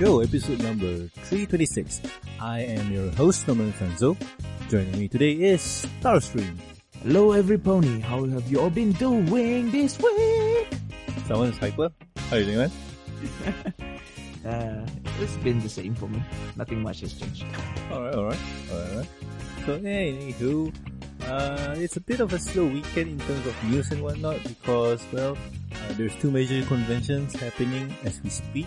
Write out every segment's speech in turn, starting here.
Show, episode number 326. I am your host, Norman Sanzo. Joining me today is Starstream. Hello, every pony. How have you all been doing this week? Someone's hyper. How are you doing, man? Uh, it's been the same for me. Nothing much has changed. Alright, alright, alright, alright. So, anywho, uh, it's a bit of a slow weekend in terms of news and whatnot because, well, uh, there's two major conventions happening as we speak.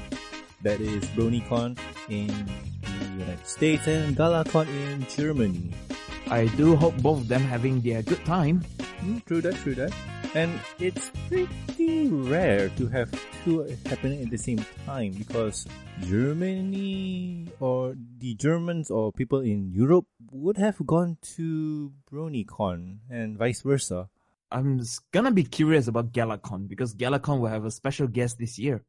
That is BronyCon in the United States and GalaCon in Germany. I do hope both of them having their good time. Hmm, true that, true that. And it's pretty rare to have two happening at the same time because Germany or the Germans or people in Europe would have gone to BronyCon and vice versa. I'm gonna be curious about GalaCon because GalaCon will have a special guest this year.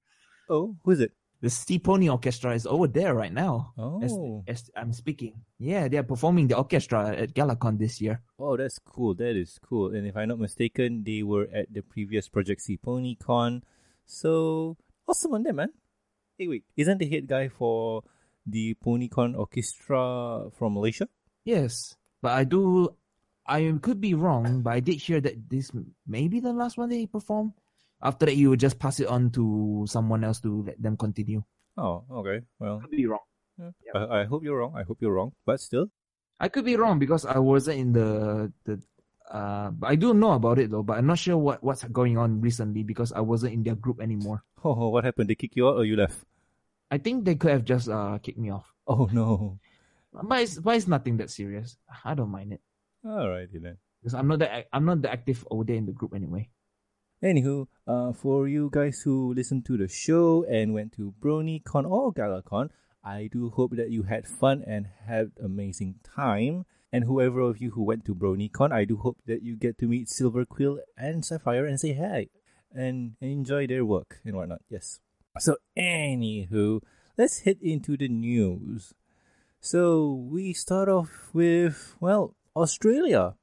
Oh, who's it? The Sea Pony Orchestra is over there right now. Oh, as I'm speaking. Yeah, they are performing the orchestra at GalaCon this year. oh, that's cool. That is cool. And if I'm not mistaken, they were at the previous Project C PonyCon. So awesome on them, man. Hey, wait, isn't the head guy for the PonyCon Orchestra from Malaysia? Yes, but I do. I could be wrong, but I did hear that this may be the last one they perform. After that, you would just pass it on to someone else to let them continue. Oh, okay. Well, Could be wrong. Yeah. I, I hope you're wrong. I hope you're wrong. But still, I could be wrong because I wasn't in the the. Uh, but I do know about it though, but I'm not sure what what's going on recently because I wasn't in their group anymore. oh, what happened? They kick you out or you left? I think they could have just uh kicked me off, Oh no. but it's but it's nothing that serious. I don't mind it Alrighty then. because I'm not that I'm not the active over there in the group anyway. Anywho, uh, for you guys who listened to the show and went to BronyCon or GalaCon, I do hope that you had fun and had amazing time. And whoever of you who went to BronyCon, I do hope that you get to meet Silver Quill and Sapphire and say hi and enjoy their work and whatnot. Yes. So, anywho, let's head into the news. So, we start off with, well, Australia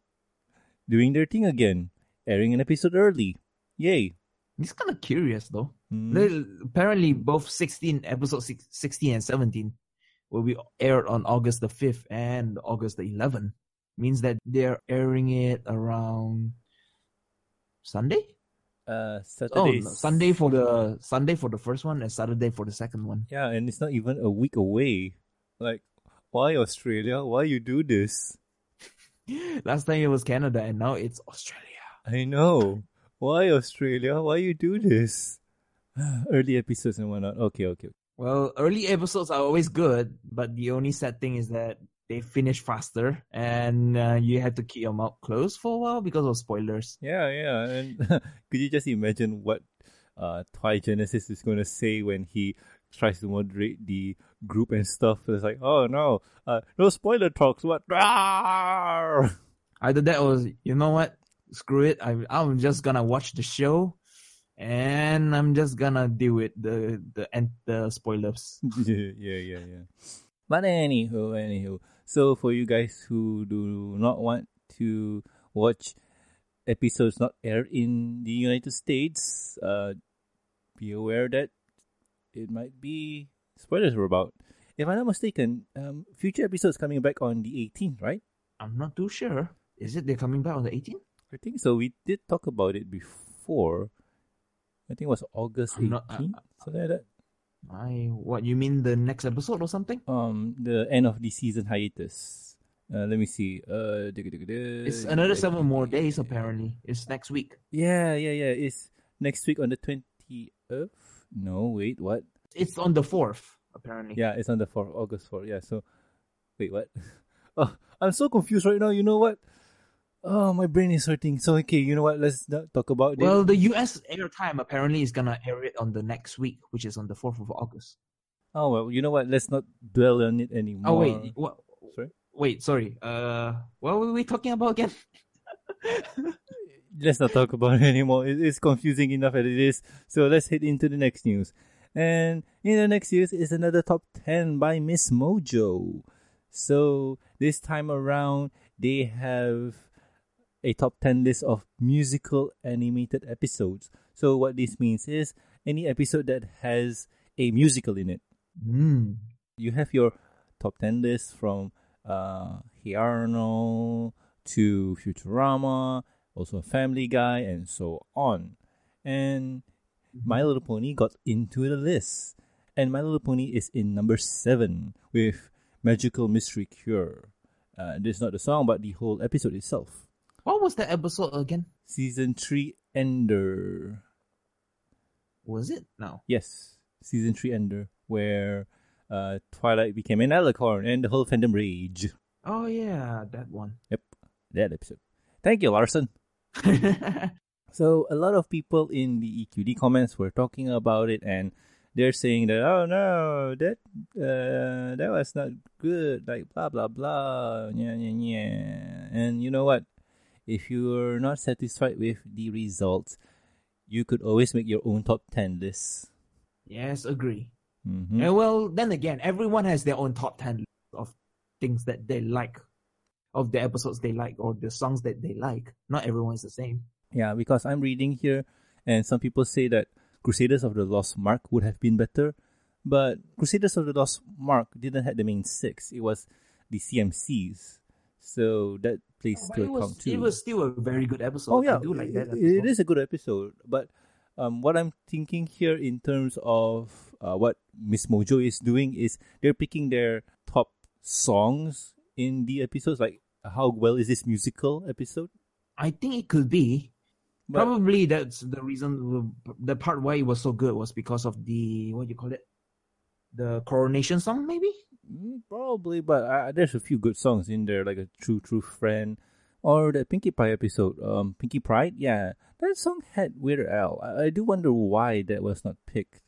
doing their thing again, airing an episode early. Yay. It's kind of curious though. They- apparently, both 16 episode six- 16 and 17 will be aired on August the 5th and August the 11th. Means that they're airing it around Sunday. Uh, Oh, Saturday. no, Sunday for the Sunday for the first one and Saturday for the second one. Yeah, and it's not even a week away. Like, why Australia? Why you do this? Last time it was Canada, and now it's Australia. I know. Why Australia? Why you do this? Early episodes and whatnot. Okay, okay. Well, early episodes are always good, but the only sad thing is that they finish faster, and uh, you have to keep your mouth closed for a while because of spoilers. Yeah, yeah. And could you just imagine what uh Twi Genesis is gonna say when he tries to moderate the group and stuff? It's like, oh no, uh, no spoiler talks. What? Either that or you know what? Screw it. I, I'm just gonna watch the show, and I'm just gonna deal with the the and the spoilers. yeah, yeah, yeah, yeah. But anywho, anywho. So for you guys who do not want to watch episodes not aired in the United States, uh, be aware that it might be spoilers are about. If I'm not mistaken, um, future episodes coming back on the 18th, right? I'm not too sure. Is it they're coming back on the 18th? I think so. We did talk about it before. I think it was August I'm 18th, not- I- something like that. I what you mean the next episode or something? um the end of the season hiatus. Uh, let me see. Uh, It's another seven more days apparently. It's next week. Yeah, yeah, yeah. It's next week on the twentieth. No, wait, what? It's on the fourth apparently. Yeah, it's on the fourth, August fourth. Yeah. So, wait, what? oh, I'm so confused right now. You know what? Oh, my brain is hurting. So okay, you know what? Let's not talk about it. Well, the US airtime apparently is gonna air it on the next week, which is on the fourth of August. Oh well, you know what? Let's not dwell on it anymore. Oh wait, what? Sorry? Wait, sorry. Uh, what were we talking about again? let's not talk about it anymore. It's confusing enough as it is. So let's head into the next news. And in the next news is another top 10 by Miss Mojo. So this time around, they have a top 10 list of musical animated episodes. So what this means is any episode that has a musical in it. Mm. You have your top 10 list from uh, Hey Arnold to Futurama, also Family Guy, and so on. And My Little Pony got into the list. And My Little Pony is in number 7 with Magical Mystery Cure. Uh, this is not the song, but the whole episode itself. What was the episode again? Season 3 Ender. Was it? No. Yes, Season 3 Ender, where uh, Twilight became an alicorn and the whole fandom rage. Oh yeah, that one. Yep, that episode. Thank you, Larson. So a lot of people in the EQD comments were talking about it, and they're saying that oh no, that uh, that was not good, like blah blah blah, yeah yeah yeah. And you know what? If you're not satisfied with the results, you could always make your own top ten list. yes, agree. hmm And well, then again, everyone has their own top 10 list of things that they like, of the episodes they like, or the songs that they like. Not everyone is the same. Yeah, because I'm reading here, and some people say that Crusaders of the Lost Mark would have been better, but Crusaders of the Lost Mark didn't have the main six. It was the CMCs, so that plays But to was, account too. it was still a very good episode. oh yeah, I do like that episode. it is a good episode. But um, what I'm thinking here in terms of uh, what Miss Mojo is doing is they're picking their top songs in the episodes. Like, how well is this musical episode? I think it could be. But- Probably that's the reason. The part why it was so good was because of the what do you call it, the coronation song, maybe. Mm, Probably, but uh, there's a few good songs in there, like a True True Friend, or the Pinkie Pie episode. Um, Pinkie Pride, yeah, that song had Weird Al. I, I do wonder why that was not picked.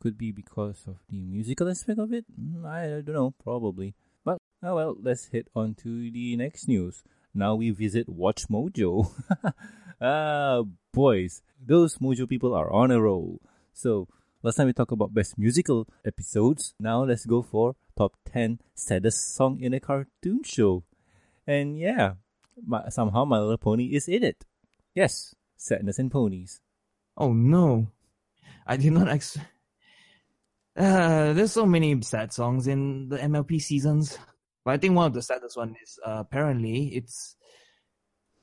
Could be because of the musical aspect of it. Mm, I, I don't know, probably. But oh well, let's head on to the next news. Now we visit Watch Mojo. ah, boys, those Mojo people are on a roll. So Last time we talked about best musical episodes. Now let's go for top 10 saddest song in a cartoon show. And yeah, my, somehow My Little Pony is in it. Yes, Sadness and Ponies. Oh no, I did not ex. Uh, there's so many sad songs in the MLP seasons, but I think one of the saddest one is uh, apparently it's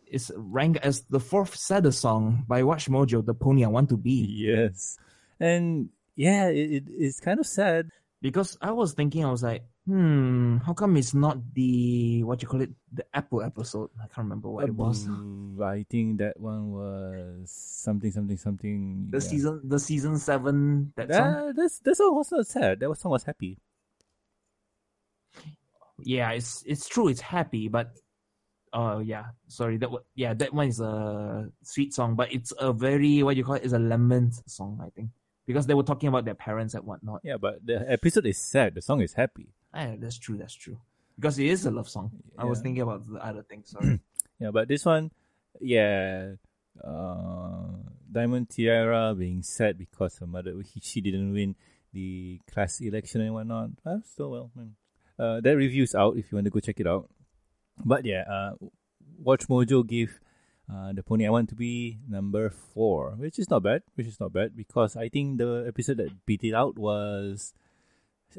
it's ranked as the fourth saddest song by Watch Mojo, "The Pony I Want to Be." Yes. And yeah, it, it, it's kind of sad. Because I was thinking, I was like, hmm, how come it's not the what you call it, the Apple episode? I can't remember what it was. Um, I think that one was something, something, something. The yeah. season, the season seven that song. That, that's, that song was not sad. That song was happy. yeah, it's it's true. It's happy, but uh, yeah, sorry. That yeah, that one is a sweet song, but it's a very what you call it is a lament song, I think, because they were talking about their parents and whatnot. Yeah, but the episode is sad. The song is happy. Ah, that's true. That's true. Because it is a love song. I was thinking about the other things. Sorry. Yeah, but this one, yeah, uh, Diamond Tiara being sad because her mother he, she didn't win the class election and whatnot. Uh, still well, man. Uh, that review's out if you want to go check it out. But yeah, uh, Watch Mojo gave uh, the pony I want to be number four, which is not bad. Which is not bad because I think the episode that beat it out was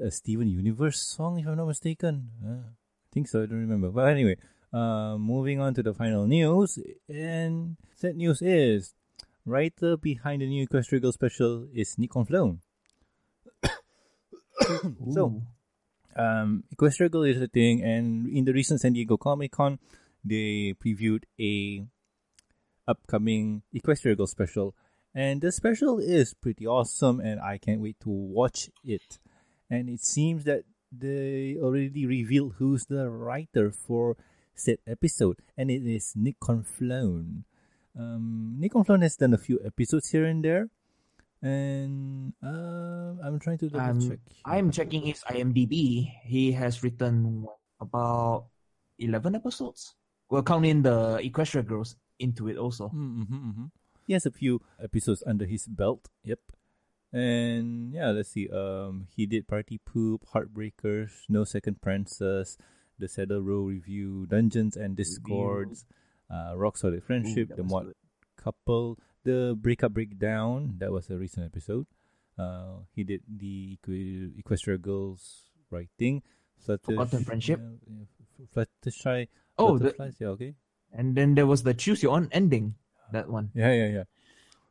a Steven Universe song, if I'm not mistaken. Uh, I think so. I don't remember. But anyway, uh, moving on to the final news, and that news is writer behind the new Equestria Girl special is Nick Confalone. So, um, Equestria Girl is a thing, and in the recent San Diego Comic Con, they previewed a upcoming Equestria Girl special, and the special is pretty awesome, and I can't wait to watch it. And it seems that they already revealed who's the writer for said episode, and it is Nick Confalone. Um, Nick Confalone has done a few episodes here and there, and uh, I'm trying to double I'm check. I'm checking his IMDb. He has written about eleven episodes. Well, counting the Equestria Girls into it also. Mm-hmm, mm-hmm. He has a few episodes under his belt. Yep. And yeah, let's see. Um, he did Party Poop, Heartbreakers, No Second Princess, The Saddle Row Review, Dungeons and Discords, uh, Rock Solid Friendship, Ooh, The Maud good. Couple, The Breakup Breakdown. That was a recent episode. Uh, he did the Equ- Equestria Girls writing. Forgotten Friendship? Yeah, yeah, Fluttershy. Oh, the, Flutterflies, yeah, okay. And then there was the choose your own ending. That one. Yeah, yeah, yeah.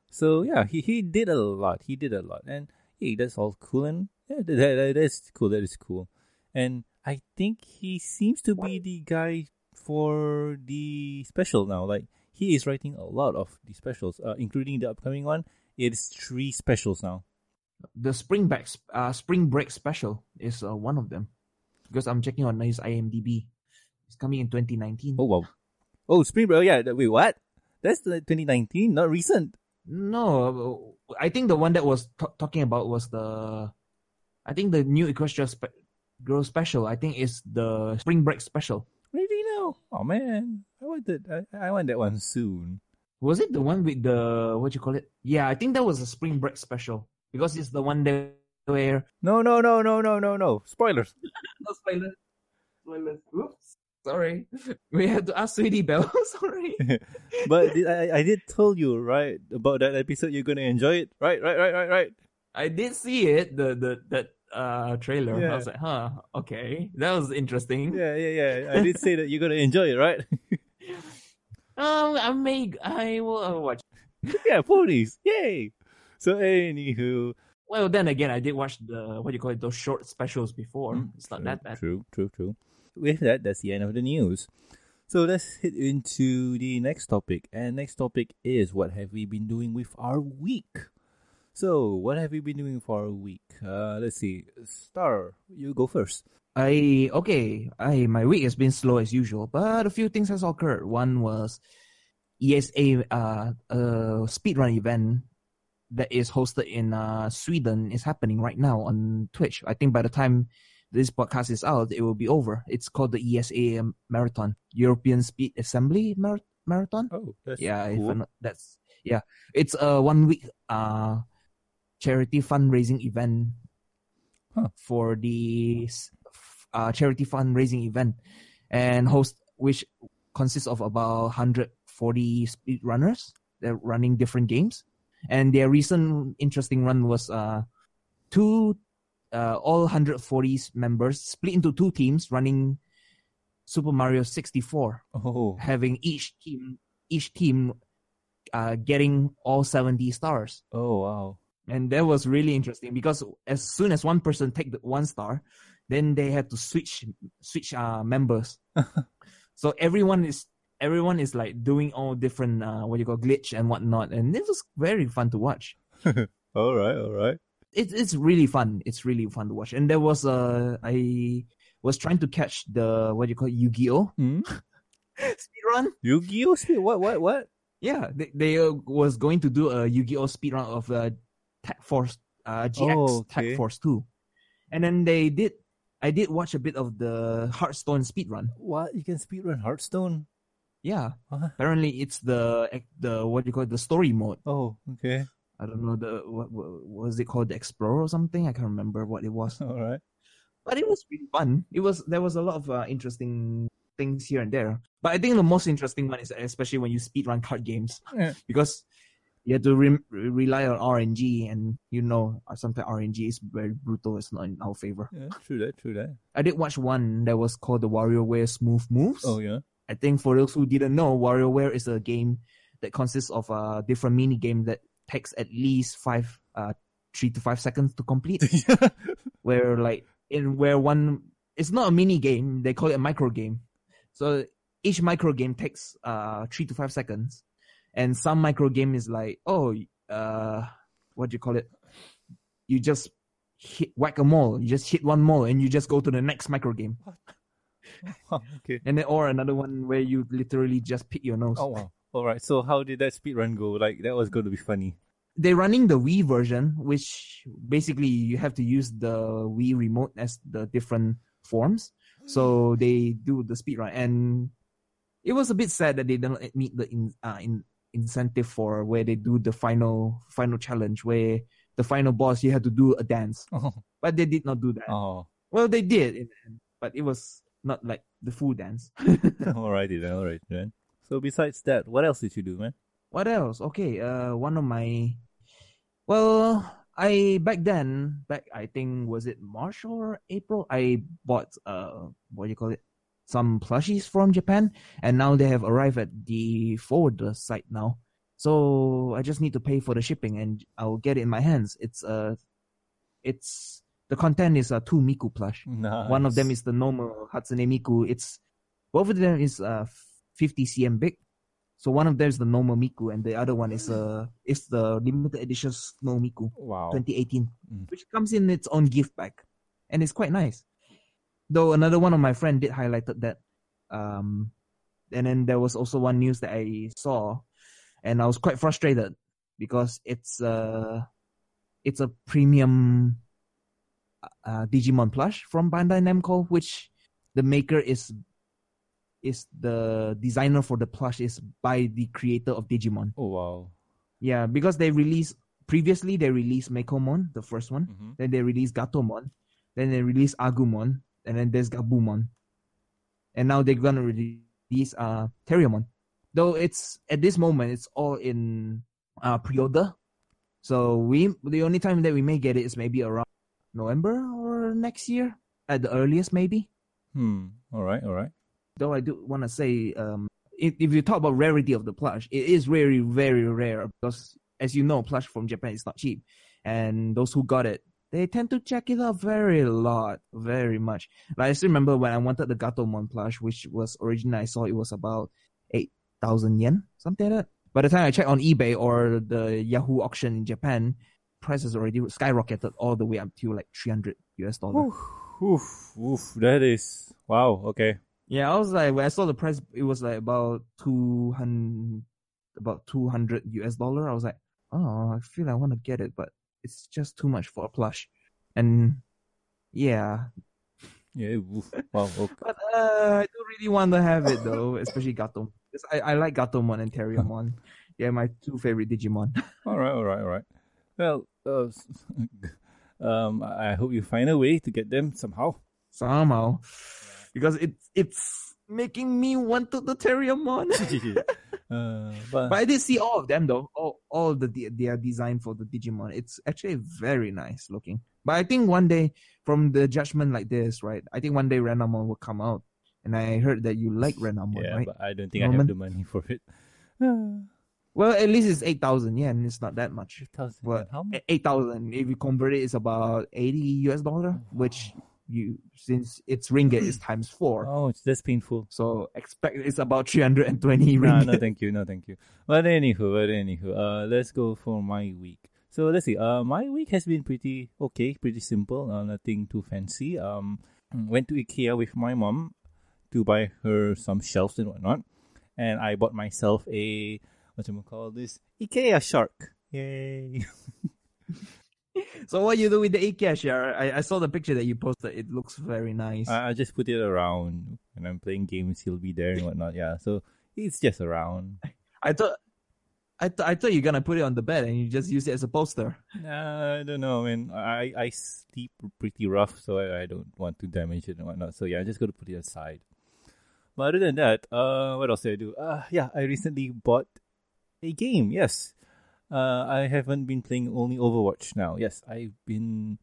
So yeah, he, he did a lot. He did a lot, and hey, that's all cool, and yeah, that, that, that's cool. That is cool, and I think he seems to be the guy for the special now. Like he is writing a lot of the specials, uh, including the upcoming one. It's three specials now. The spring break, uh, spring break special is uh, one of them, because I'm checking on his IMDb. It's coming in 2019. Oh wow! Oh, Spring Break. Oh, yeah. Wait, what? That's the 2019, not recent. No, I think the one that was t- talking about was the, I think the new Equestria spe- Girl special. I think is the Spring Break special. Really now? Oh man, I want that. I, I want that one soon. Was it the one with the what you call it? Yeah, I think that was a Spring Break special because it's the one that where No, no, no, no, no, no, no. Spoilers. no spoilers. Spoilers. Oops. Sorry. We had to ask Sweetie Belle. Sorry. but I, I did tell you right about that episode. You're gonna enjoy it, right? Right? Right? Right? Right? I did see it, the the that uh trailer. Yeah. I was like, huh, okay. That was interesting. Yeah, yeah, yeah. I did say that you're gonna enjoy it, right? Um I may I will watch. yeah, ponies. Yay! So anywho, Well then again I did watch the what do you call it, those short specials before. Mm, it's not true, that bad. True, true, true. With that, that's the end of the news. So let's hit into the next topic. And next topic is what have we been doing with our week? So, what have we been doing for our week? Uh, let's see. Star, you go first. I okay. I my week has been slow as usual, but a few things has occurred. One was ESA uh a speedrun event that is hosted in uh Sweden is happening right now on Twitch. I think by the time this podcast is out, it will be over. It's called the ESA Marathon, European Speed Assembly Mar- Marathon. Oh, that's yeah, cool. Not, that's yeah. It's a one week uh charity fundraising event Huh. for the uh, charity fundraising event, and host which consists of about 140 speed runners. They're running different games, and their recent interesting run was uh two uh all 140 members split into two teams running Super Mario 64 Oh, having each team each team uh, getting all 70 stars. Oh wow. and that was really interesting because as soon as one person take the one star then they had to switch switch uh, members. So everyone is everyone is like doing all different uh, what you call glitch and whatnot. And it was very fun to watch. All right, all right. It's it's really fun it's really fun to watch and there was uh i was trying to catch the what do you call it, yu-gi-oh Hmm? speedrun Yu-Gi-Oh! Speed? What? What? What? Yeah, they, they uh, was going to do a Yu-Gi-Oh speed run of uh, Tag Force uh, GX Oh, okay. Tag Force 2. And then they did I did watch a bit of the Hearthstone speed run. What? You can speed run Hearthstone? Yeah. What? Apparently it's the the what do you call it, the story mode. Oh, okay. I don't know the what, what was it called the Explorer or something? I can't remember what it was. All right. But it was really fun. It was there was a lot of uh, interesting things here and there. But I think the most interesting one is especially when you speed run card games. Yeah. because you have to re- rely on RNG, and you know uh, sometimes RNG is very brutal. It's not in our favor. Yeah, true that, true that. I did watch one that was called the WarioWare Smooth Moves. Oh, yeah. I think for those who didn't know, WarioWare is a game that consists of a different mini game that takes at least five, uh, three to five seconds to complete. where like in where one, it's not a mini game. They call it a micro game. So each micro game takes uh three to five seconds, and some micro game is like oh uh what do you call it? You just hit whack a mole. You just hit one mole and you just go to the next micro game. Okay. And then or another one where you literally just pick your nose. Oh, wow. All right. So, how did that speed run go? Like, that was going to be funny. They're running the Wii version, which basically you have to use the Wii remote as the different forms. So they do the speed run, and it was a bit sad that they didn't meet the in, uh, in incentive for where they do the final final challenge, where the final boss you had to do a dance, Oh, but they did not do that. oh. Well, they did, in the end, but it was not like the full dance. Alrighty then, alright then. So, besides that, what else did you do, man? What else? Okay, uh, one of my, well, I back then, back I think was it March or April, I bought uh what do you call it? Some plushies from Japan, and now they have arrived at the forwarder site now. So I just need to pay for the shipping, and I'll get it in my hands. It's uh, it's the content is a two Miku plush. Nice. One of them is the normal Hatsune Miku. It's both of them is uh 50 cm big. So one of them is the normal Miku, and the other one is uh is the limited edition Snow Miku wow. 2018, Mm. which comes in its own gift bag, and it's quite nice. Though another one of my friend did highlighted that, um, and then there was also one news that I saw, and I was quite frustrated because it's uh it's a premium uh, Digimon plush from Bandai Namco, which the maker is is the designer for the plush is by the creator of Digimon. Oh wow. Yeah, because they released previously they released Mekomon, the first one. hmm Then they released Gatomon. Then they released Agumon. And then there's Gabumon. And now they're gonna release uh Terriermon. Though it's at this moment it's all in uh pre-order. So we the only time that we may get it is maybe around November or next year at the earliest maybe. Hmm. All right. All right. Though I do want to say, um, if, if you talk about rarity of the plush, it is very, very rare because, as you know, plush from Japan is not cheap, and those who got it, they tend to check it out very lot, very much. Like I still remember when I wanted the Gatomon plush, which was originally I saw it was about eight thousand yen, something like that. By the time I checked on eBay or the Yahoo auction in Japan, prices already skyrocketed all the way up to like three hundred US dollar. Oof, oof, oof. That is wow. Okay. Yeah, I was like when I saw the price, it was like about two hundred, about two hundred US dollar. I was like, oh, I feel I want to get it, but it's just too much for a plush. And yeah, Yeah. Wow. Okay. but uh, I don't really want to have it though, especially Gatom. Because I, I like Gatomon and Terriermon. yeah, my two favorite Digimon. All right. All right. All right. Well. Uh, um. I hope you find a way to get them somehow. Somehow, because it's it's making me want to the Terriermon. uh, but, But I did see all of them though. All all the they are designed for the Digimon. It's actually very nice looking. But I think one day, from the judgment like this, right? I think one day Renamon will come out. And I heard that you like Renamon, yeah, right? but I don't think I have the money for it. Well, at least it's eight thousand yen. It's not that much. Thousand. What? How much? Eight thousand. If you convert it, it's about eighty US dollar, which you since it's ringgit is times four. Oh, it's this painful. So expect it's about three hundred and twenty no, ringgit. no, no, thank you, no, thank you. But anywho, but anywho, uh, let's go for my week. So let's see. Uh, my week has been pretty okay, pretty simple. Uh, nothing too fancy. Um, went to IKEA with my mom to buy her some shelves and whatnot, and I bought myself a what do you call this IKEA shark. Yay! So what you do with the share? I, I saw the picture that you posted. It looks very nice. I, I just put it around when I'm playing games. He'll be there and whatnot. Yeah, so it's just around. I thought, I thought, I thought you're gonna put it on the bed and you just use it as a poster. Nah, I don't know, man. I I sleep pretty rough, so I, I don't want to damage it and whatnot. So yeah, I just to put it aside. But other than that, uh, what else did I do? Uh, yeah, I recently bought a game. Yes, uh, I haven't been playing only Overwatch now. Yes, I've been.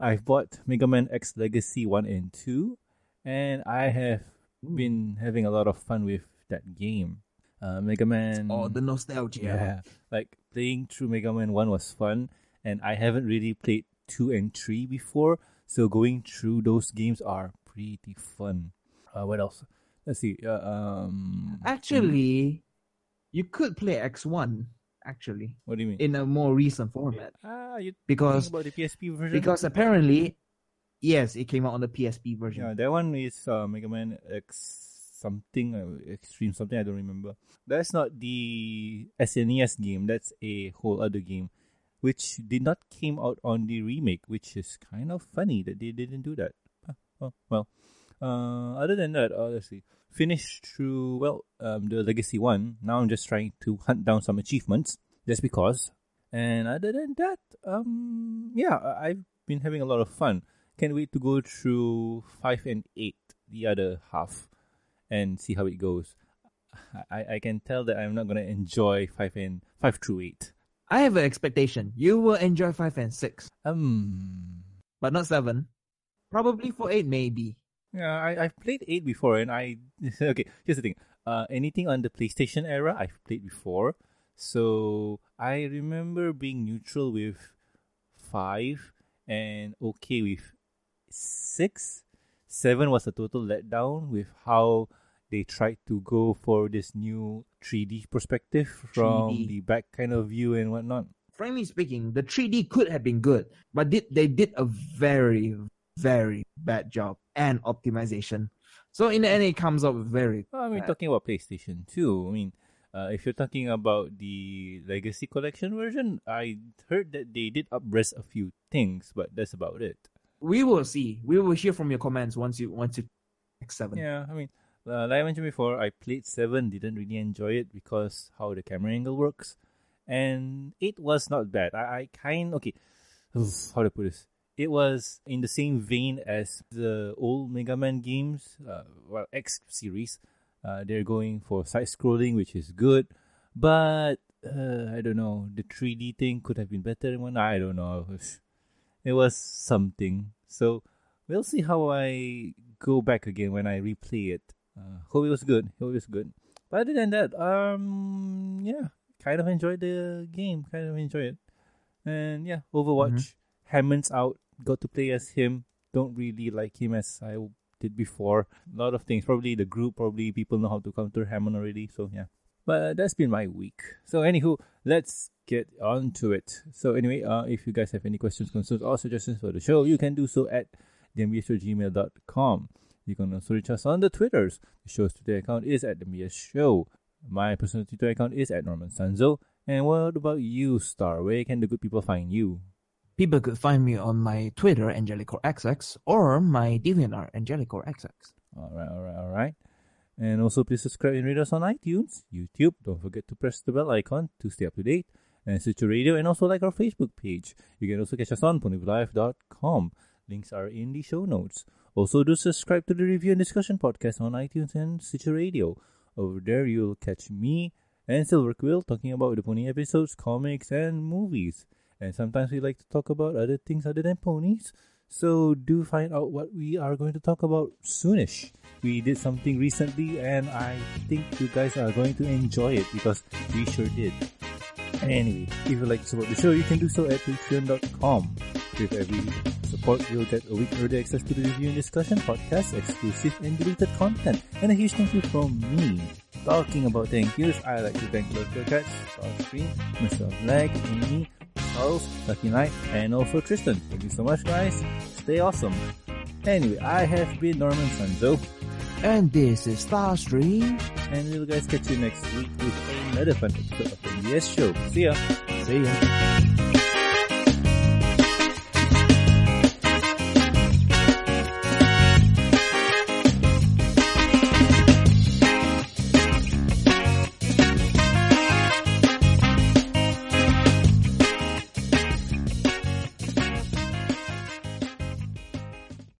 I've bought Mega Man X Legacy One and Two, and I have been having a lot of fun with that game. Uh, Mega Man. Oh, the nostalgia. Yeah, like playing through Mega Man 1 was fun, and I haven't really played 2 and 3 before, so going through those games are pretty fun. Uh, what else? Let's see. Uh, um, Actually, you could play X1 actually what do you mean? in a more recent format ah, you because about the PSP version? because apparently, yes, it came out on the PSP version. yeah, that one is uh, Mega Man X something, uh, Extreme something, I don't remember. That's not the SNES game, that's a whole other game. Which did not came out on the remake, which is kind of funny that they didn't do that. Huh, Oh, well, uh, other than that, uh, let's see. Finished through, well, um, the Legacy 1. Now I'm just trying to hunt down some achievements, just because. And other than that, um, yeah, I've been having a lot of fun. Can't wait to go through 5 and 8, the other half, and see how it goes. I, I can tell that I'm not going to enjoy 5 and 5 through 8. I have an expectation. You will enjoy five and six, Um, but not seven. Probably for eight, maybe. Yeah, I I've played eight before, and I okay. Here's the thing. Uh, anything on the PlayStation era, I've played before, so I remember being neutral with five and okay with six. Seven was a total letdown with how they tried to go for this new 3D perspective from 3D. the back kind of view and whatnot. Frankly speaking, the 3D could have been good, but did they did a very, very bad job and optimization. So in the end, it comes up very. Well, I mean, bad. talking about PlayStation 2, I mean, uh, if you're talking about the Legacy Collection version, I heard that they did upres a few things, but that's about it. We will see. We will hear from your comments once you once you X seven. Yeah, I mean, uh, like I mentioned before, I played 7, didn't really enjoy it because how the camera angle works. And it was not bad. I, I kind, okay, how to put this? It was in the same vein as the old Mega Man games, uh, well, X series. Uh, they're going for side scrolling, which is good, but uh, I don't know. The 3D thing could have been better. One, I don't know. It was, it was something. So we'll see how I go back again when I replay it. Uh, hope it was good. Hope it was good. But other than that, um, yeah, kind of enjoyed the game. Kind of enjoyed it. And yeah, Overwatch. Hammond's out. Got to play as him. Don't really like him as I did before. A lot of things. Probably the group. Probably people know how to counter Hammond already. So yeah. But that's been my week. So anywho, let's get on to it. So anyway, uh, if you guys have any questions, concerns, or suggestions for the show, you can do so at thembsshow@gmail.com. You can also reach us on the Twitters. The show's Twitter account is at the Show. My personal Twitter account is at Norman Sanzo. And what about you, Star? Where can the good people find you? People could find me on my Twitter, AngelicoreXX, or my DeviantArt, AngelicoreXX. Alright, alright, alright. And also please subscribe and rate us on iTunes, YouTube. Don't forget to press the bell icon to stay up to date. And Stitcher Radio and also like our Facebook page. You can also catch us on ponyvillelive.com. Links are in the show notes. Also do subscribe to the review and discussion podcast on iTunes and Stitcher Radio. Over there you'll catch me and Silver Quill talking about the pony episodes, comics, and movies. And sometimes we like to talk about other things other than ponies. So do find out what we are going to talk about soonish. We did something recently and I think you guys are going to enjoy it because we sure did. Anyway, if you'd like to support the show, you can do so at patreon.com. With every support, you'll get a week early access to the review and discussion podcast, exclusive and deleted content, and a huge thank you from me. Talking about thank yous, I like to thank Local Cats, Starstream, Mr. Lag, Amy, Charles, Lucky Knight, and also Tristan. Thank you so much, guys. Stay awesome. Anyway, I have been Norman Sanzo, And this is Starstream. and we'll guys catch you next week with another fun episode of the MBS show. See ya! See ya.